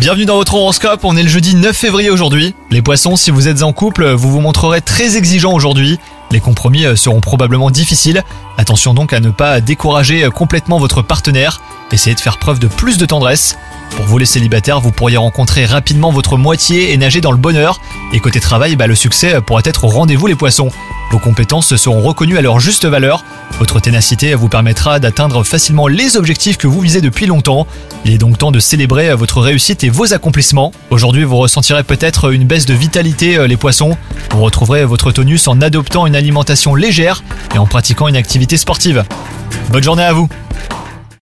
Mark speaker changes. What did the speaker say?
Speaker 1: Bienvenue dans votre horoscope, on est le jeudi 9 février aujourd'hui. Les poissons, si vous êtes en couple, vous vous montrerez très exigeant aujourd'hui. Les compromis euh, seront probablement difficiles. Attention donc à ne pas décourager euh, complètement votre partenaire. Essayez de faire preuve de plus de tendresse. Pour vous les célibataires, vous pourriez rencontrer rapidement votre moitié et nager dans le bonheur. Et côté travail, bah, le succès pourrait être au rendez-vous les poissons. Vos compétences seront reconnues à leur juste valeur. Votre ténacité vous permettra d'atteindre facilement les objectifs que vous visez depuis longtemps. Il est donc temps de célébrer votre réussite et vos accomplissements. Aujourd'hui, vous ressentirez peut-être une baisse de vitalité euh, les poissons. Vous retrouverez votre tonus en adoptant une alimentation légère et en pratiquant une activité sportive. Bonne journée à vous